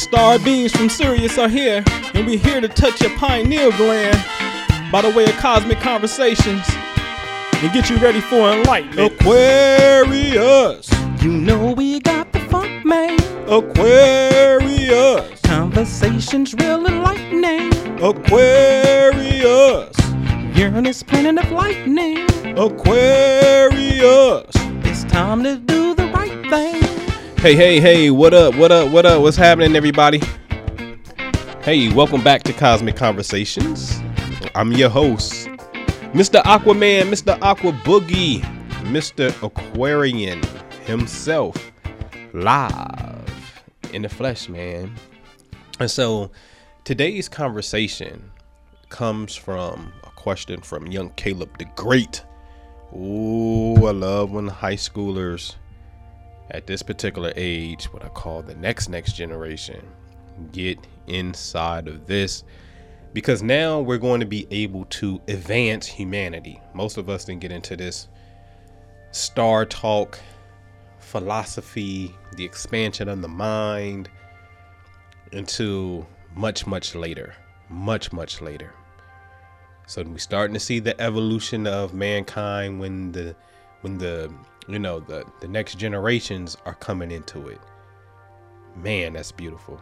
The star beings from Sirius are here, and we're here to touch your pineal gland by the way of cosmic conversations and get you ready for enlightenment. Aquarius, You know we got the funk, man. Aquarius, Conversations real enlightening. Aquarius, Uranus planet of lightning. Aquarius. It's time to do the right thing. Hey, hey, hey, what up, what up, what up? What's happening, everybody? Hey, welcome back to Cosmic Conversations. I'm your host, Mr. Aquaman, Mr. Aqua Boogie, Mr. Aquarian himself, live in the flesh, man. And so today's conversation comes from a question from young Caleb the Great. Ooh, I love when high schoolers at this particular age, what I call the next next generation, get inside of this because now we're going to be able to advance humanity. Most of us didn't get into this star talk, philosophy, the expansion of the mind until much, much later. Much, much later. So we're starting to see the evolution of mankind when the when the you know the the next generations are coming into it. Man, that's beautiful.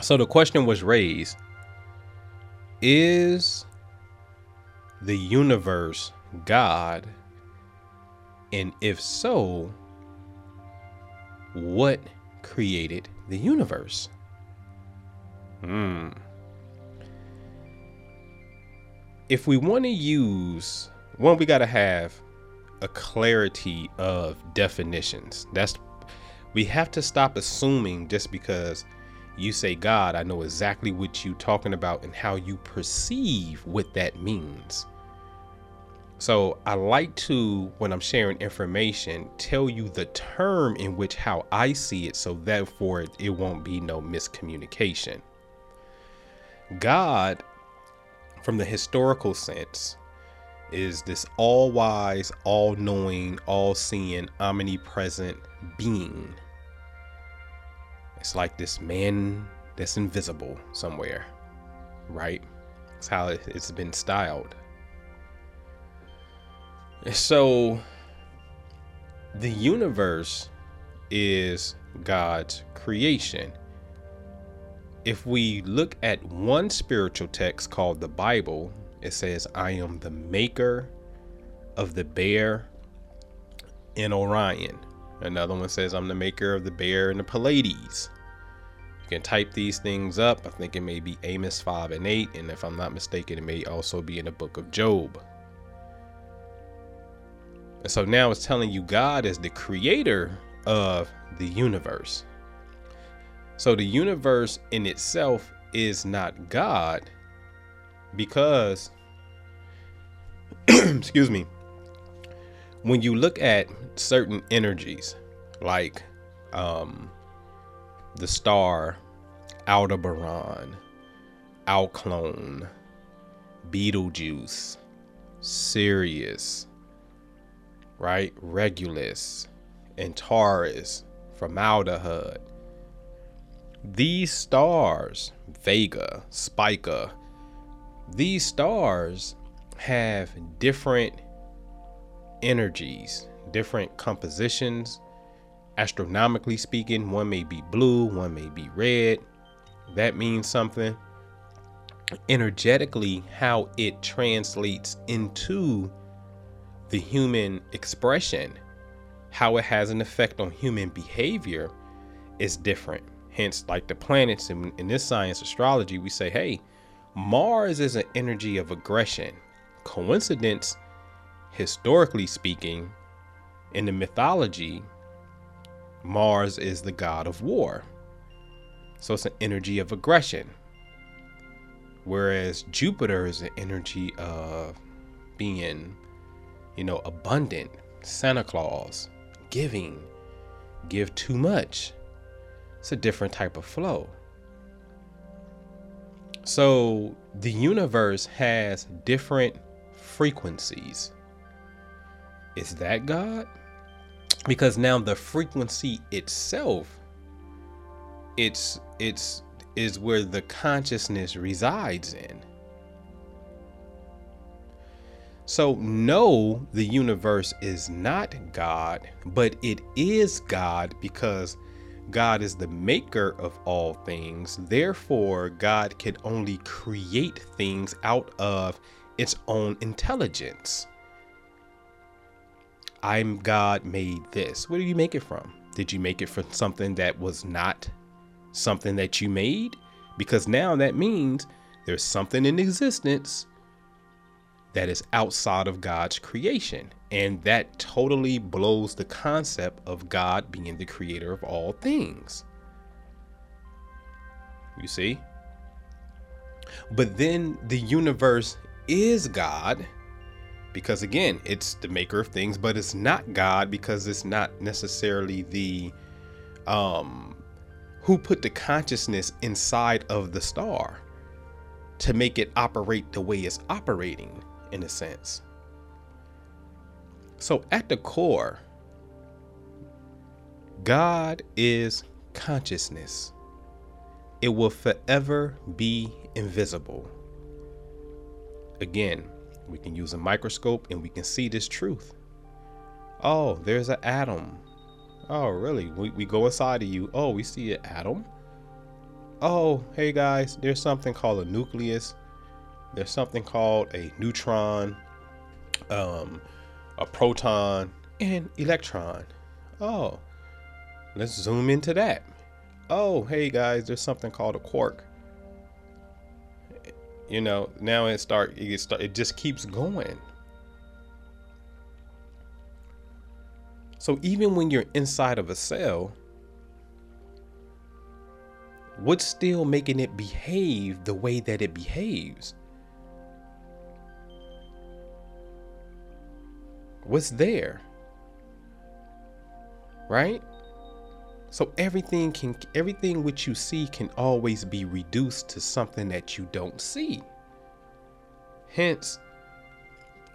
So the question was raised is the universe God? And if so, what created the universe? Hmm. If we want to use one, we got to have a clarity of definitions. That's we have to stop assuming just because you say God, I know exactly what you're talking about and how you perceive what that means. So I like to, when I'm sharing information, tell you the term in which how I see it, so therefore it won't be no miscommunication. God, from the historical sense, is this all wise, all knowing, all seeing, omnipresent being. It's like this man that's invisible somewhere, right? That's how it's been styled. So, the universe is God's creation. If we look at one spiritual text called the Bible, it says, I am the maker of the bear in Orion. Another one says, I'm the maker of the bear in the Pleiades. You can type these things up. I think it may be Amos 5 and 8. And if I'm not mistaken, it may also be in the book of Job. And so now it's telling you God is the creator of the universe. So the universe in itself is not God because, excuse me, when you look at certain energies like um, the star Aldebaran, Alcyone, Betelgeuse Sirius, right? Regulus, and Antares, Fomalhaut. These stars, Vega, Spica, these stars have different energies, different compositions. Astronomically speaking, one may be blue, one may be red. That means something. Energetically, how it translates into the human expression, how it has an effect on human behavior is different. Hence, like the planets in, in this science astrology, we say, hey, Mars is an energy of aggression. Coincidence, historically speaking, in the mythology, Mars is the god of war. So it's an energy of aggression. Whereas Jupiter is an energy of being, you know, abundant, Santa Claus, giving, give too much. It's a different type of flow. So the universe has different frequencies. Is that God? Because now the frequency itself it's it's is where the consciousness resides in. So, no, the universe is not God, but it is God because God is the maker of all things. Therefore, God can only create things out of its own intelligence. I'm God made this. Where do you make it from? Did you make it from something that was not something that you made? Because now that means there's something in existence that is outside of God's creation. And that totally blows the concept of God being the creator of all things. You see? But then the universe is God because again, it's the maker of things, but it's not God because it's not necessarily the um who put the consciousness inside of the star to make it operate the way it's operating in a sense. So at the core, God is consciousness. It will forever be invisible. Again, we can use a microscope and we can see this truth. Oh, there's an atom. Oh, really? We, we go inside of you. Oh, we see an atom. Oh, hey guys, there's something called a nucleus. There's something called a neutron, um, a proton, and electron. Oh, let's zoom into that. Oh, hey guys, there's something called a quark you know now it start it start it just keeps going so even when you're inside of a cell what's still making it behave the way that it behaves what's there right so everything can everything which you see can always be reduced to something that you don't see. Hence,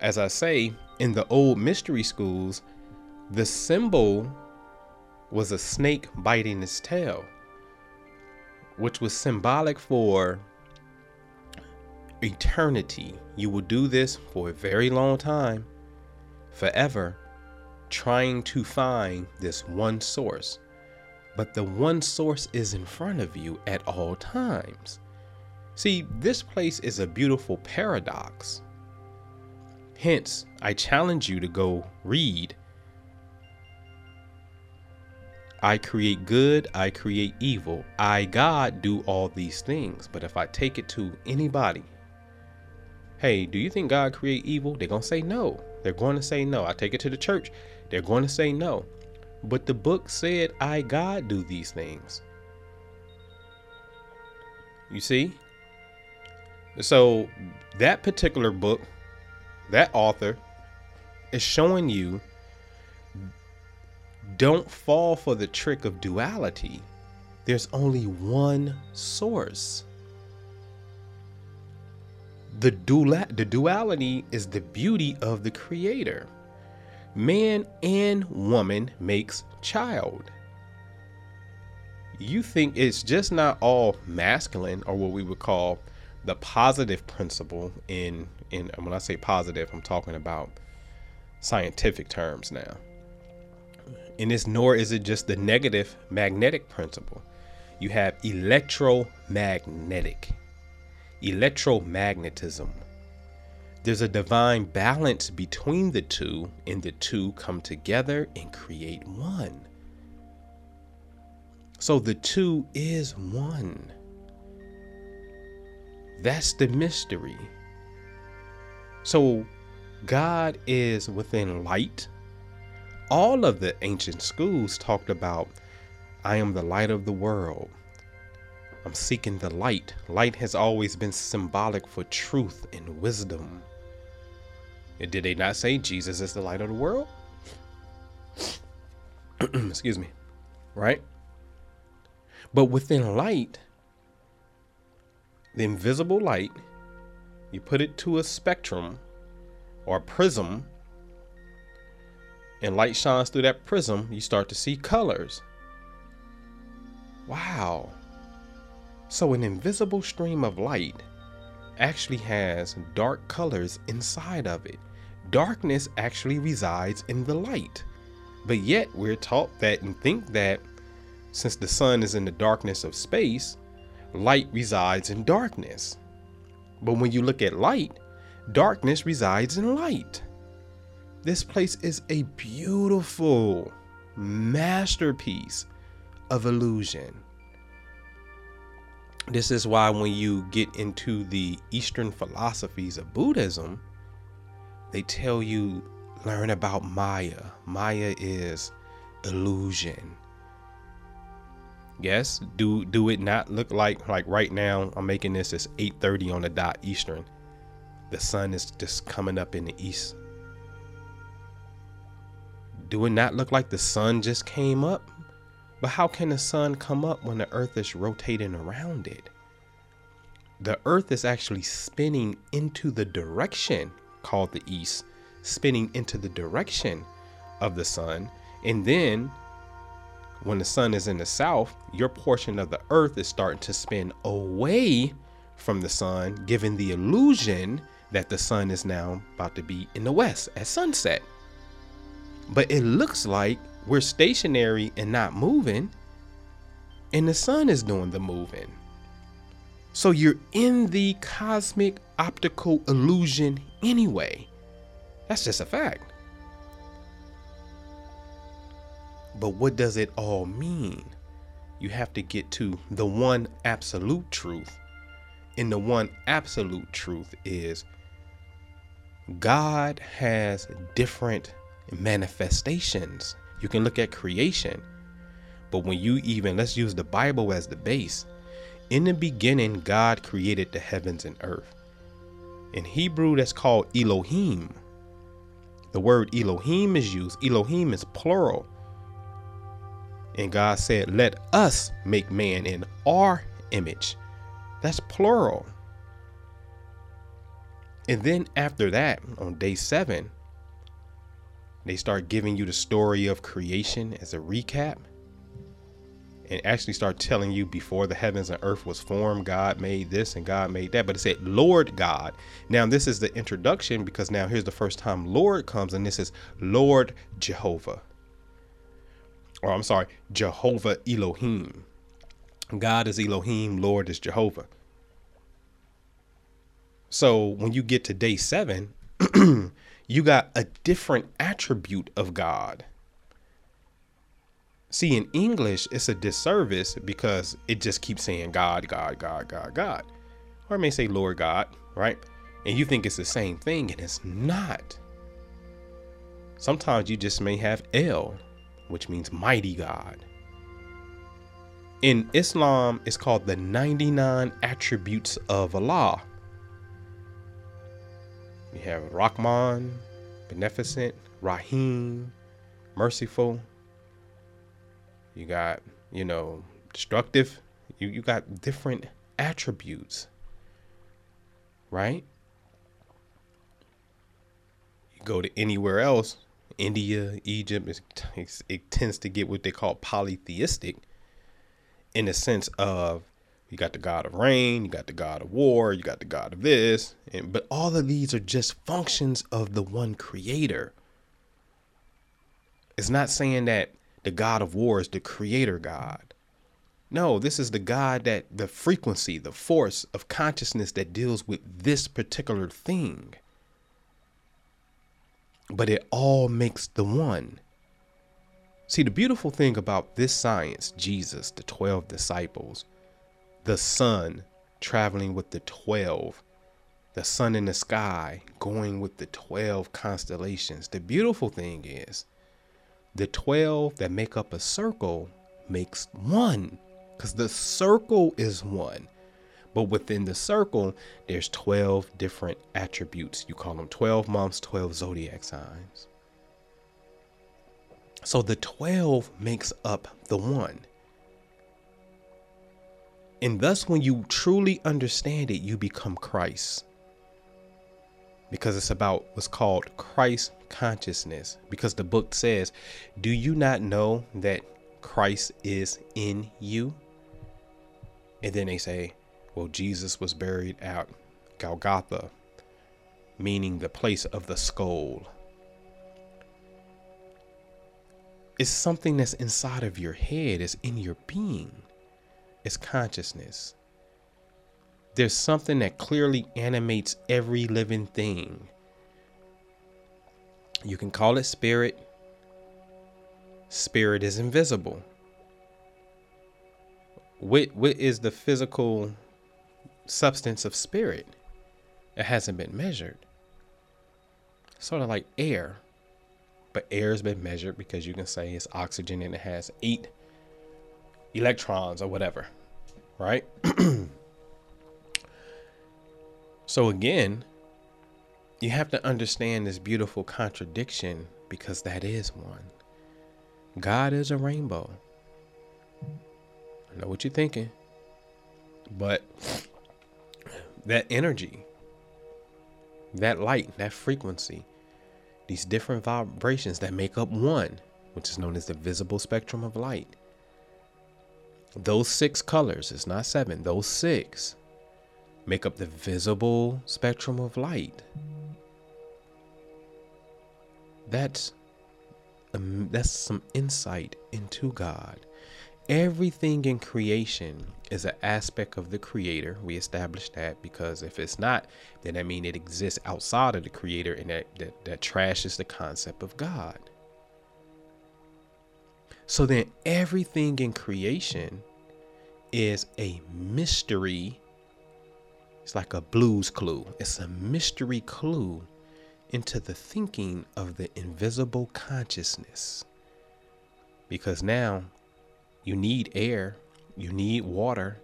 as I say, in the old mystery schools, the symbol was a snake biting its tail, which was symbolic for eternity. You will do this for a very long time, forever, trying to find this one source but the one source is in front of you at all times. See, this place is a beautiful paradox. Hence, I challenge you to go read. I create good, I create evil. I, God, do all these things. But if I take it to anybody, hey, do you think God create evil? They're going to say no. They're going to say no. I take it to the church. They're going to say no. But the book said, I, God, do these things. You see? So, that particular book, that author is showing you don't fall for the trick of duality. There's only one source. The, dual- the duality is the beauty of the creator man and woman makes child. You think it's just not all masculine or what we would call the positive principle in in when I say positive, I'm talking about scientific terms now. And it's nor is it just the negative magnetic principle. You have electromagnetic, electromagnetism, there's a divine balance between the two, and the two come together and create one. So the two is one. That's the mystery. So God is within light. All of the ancient schools talked about, I am the light of the world. I'm seeking the light. Light has always been symbolic for truth and wisdom. And did they not say Jesus is the light of the world? Excuse me. Right? But within light, the invisible light, you put it to a spectrum or a prism, and light shines through that prism, you start to see colors. Wow. So an invisible stream of light actually has dark colors inside of it. Darkness actually resides in the light. But yet we're taught that and think that since the sun is in the darkness of space, light resides in darkness. But when you look at light, darkness resides in light. This place is a beautiful masterpiece of illusion. This is why when you get into the Eastern philosophies of Buddhism, they tell you learn about Maya. Maya is illusion. Yes, do do it not look like like right now I'm making this as 8:30 on the dot Eastern. The sun is just coming up in the east. Do it not look like the sun just came up? But how can the sun come up when the earth is rotating around it? The earth is actually spinning into the direction called the east, spinning into the direction of the sun. And then when the sun is in the south, your portion of the earth is starting to spin away from the sun, giving the illusion that the sun is now about to be in the west at sunset. But it looks like we're stationary and not moving, and the sun is doing the moving. So you're in the cosmic optical illusion anyway. That's just a fact. But what does it all mean? You have to get to the one absolute truth. And the one absolute truth is God has different manifestations. You can look at creation. But when you even, let's use the Bible as the base. In the beginning, God created the heavens and earth. In Hebrew, that's called Elohim. The word Elohim is used. Elohim is plural. And God said, Let us make man in our image. That's plural. And then after that, on day seven, they start giving you the story of creation as a recap and actually start telling you before the heavens and earth was formed, God made this and God made that. But it said Lord God. Now, this is the introduction because now here's the first time Lord comes, and this is Lord Jehovah or I'm sorry, Jehovah Elohim. God is Elohim, Lord is Jehovah. So when you get to day seven, you got a different attribute of God. See, in English, it's a disservice because it just keeps saying God, God, God, God, God. Or it may say Lord God, right? And you think it's the same thing, and it's not. Sometimes you just may have El, which means mighty God. In Islam, it's called the 99 attributes of Allah. We have Rahman, beneficent, Rahim, merciful. You got, you know, destructive. You, you got different attributes, right? You go to anywhere else, India, Egypt, it, it tends to get what they call polytheistic in the sense of you got the god of rain, you got the god of war, you got the god of this, and but all of these are just functions of the one creator. It's not saying that the god of war is the creator god. No, this is the God that the frequency, the force of consciousness that deals with this particular thing but it all makes the one. See, the beautiful thing about this science, Jesus, the 12 disciples, the sun traveling with the 12, the sun in the sky going with the 12 constellations. The beautiful thing is the 12 that make up a circle makes one because the circle is one. But within the circle, there's 12 different attributes. You call them 12 months, 12 zodiac signs. So the 12 makes up the one. And thus, when you truly understand it, you become Christ. Because it's about what's called Christ consciousness. Because the book says, Do you not know that Christ is in you? And then they say, well, Jesus was buried at Golgotha, meaning the place of the skull. It's something that's inside of your head, it's in your being, it's consciousness. There's something that clearly animates every living thing. You can call it spirit. Spirit is invisible. What, what is the physical substance of spirit? It hasn't been measured. Sort of like air. But air has been measured because you can say it's oxygen and it has eight electrons or whatever. Right? so again, you have to understand this beautiful contradiction because that is one. God is a rainbow. I know what you're thinking. But that energy, that light, that frequency, these different vibrations that make up one, which is known as the visible spectrum of light. Those six colors, it's not seven, those six make up the visible spectrum of light. That's um, that's some insight into God. Everything in creation is an aspect of the creator. We established that because if it's not, then I mean it exists outside of the creator and that, that, that trashes the concept of God. So then everything in creation is a mystery. It's like a blues clue. It's a mystery clue into the thinking of the invisible consciousness. Because now you need air, you need water,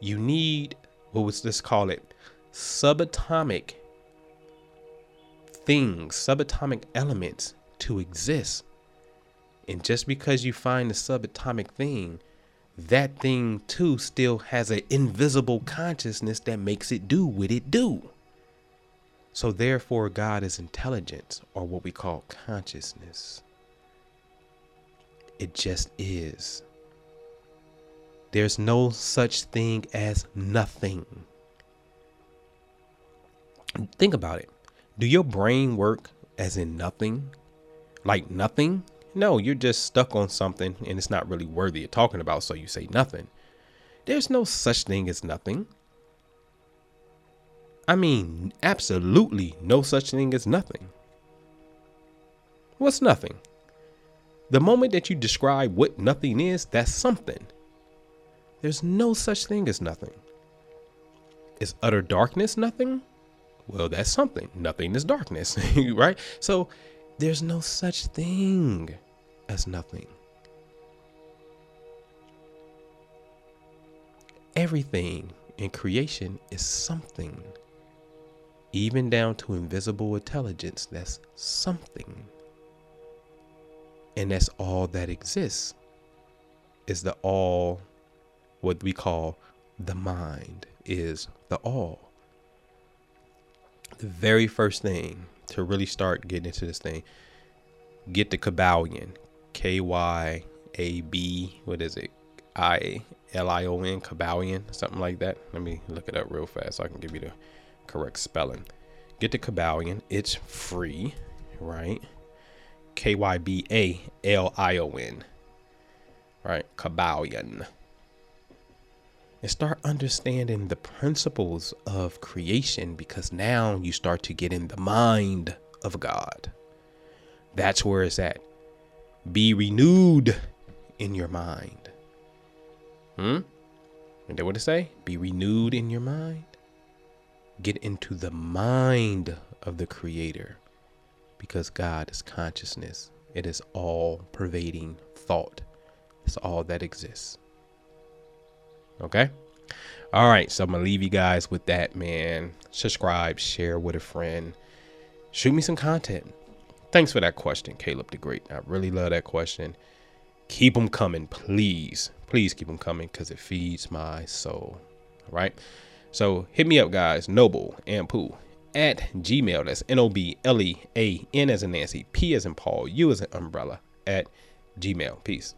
you need what was this call it? Subatomic things, subatomic elements to exist. And just because you find the subatomic thing, that thing too still has an invisible consciousness that makes it do what it do. So therefore God is intelligence or what we call consciousness. It just is. There's no such thing as nothing. Think about it. Do your brain work as in nothing? Like nothing? No, you're just stuck on something and it's not really worthy of talking about, so you say nothing. There's no such thing as nothing. I mean, absolutely no such thing as nothing. What's nothing? The moment that you describe what nothing is, that's something. There's no such thing as nothing. Is utter darkness nothing? Well, that's something. Nothing is darkness, right? So there's no such thing as nothing. Everything in creation is something, even down to invisible intelligence. That's something. And that's all that exists, is the all what we call the mind is the all. The very first thing to really start getting into this thing, get the Kybalion. K Y A B, what is it? I L I O N, Kybalion, something like that. Let me look it up real fast so I can give you the correct spelling. Get the Kybalion. It's free, right? K Y B A L I O N. Right? Kybalion and start understanding the principles of creation because now you start to get in the mind of God. That's where it's at. Be renewed in your mind. Hmm? Then what to say? Be renewed in your mind. Get into the mind of the Creator because God is consciousness. It is all pervading thought. It's all that exists. Okay. All right. So I'm to leave you guys with that, man. Subscribe, share with a friend, shoot me some content. Thanks for that question, Caleb the Great. I really love that question. Keep them coming, please. Please keep them coming because it feeds my soul. All right. So hit me up, guys. Noble Anpu at Gmail. That's N O B L E A N as in Nancy, P as in Paul, U as an umbrella at Gmail. Peace.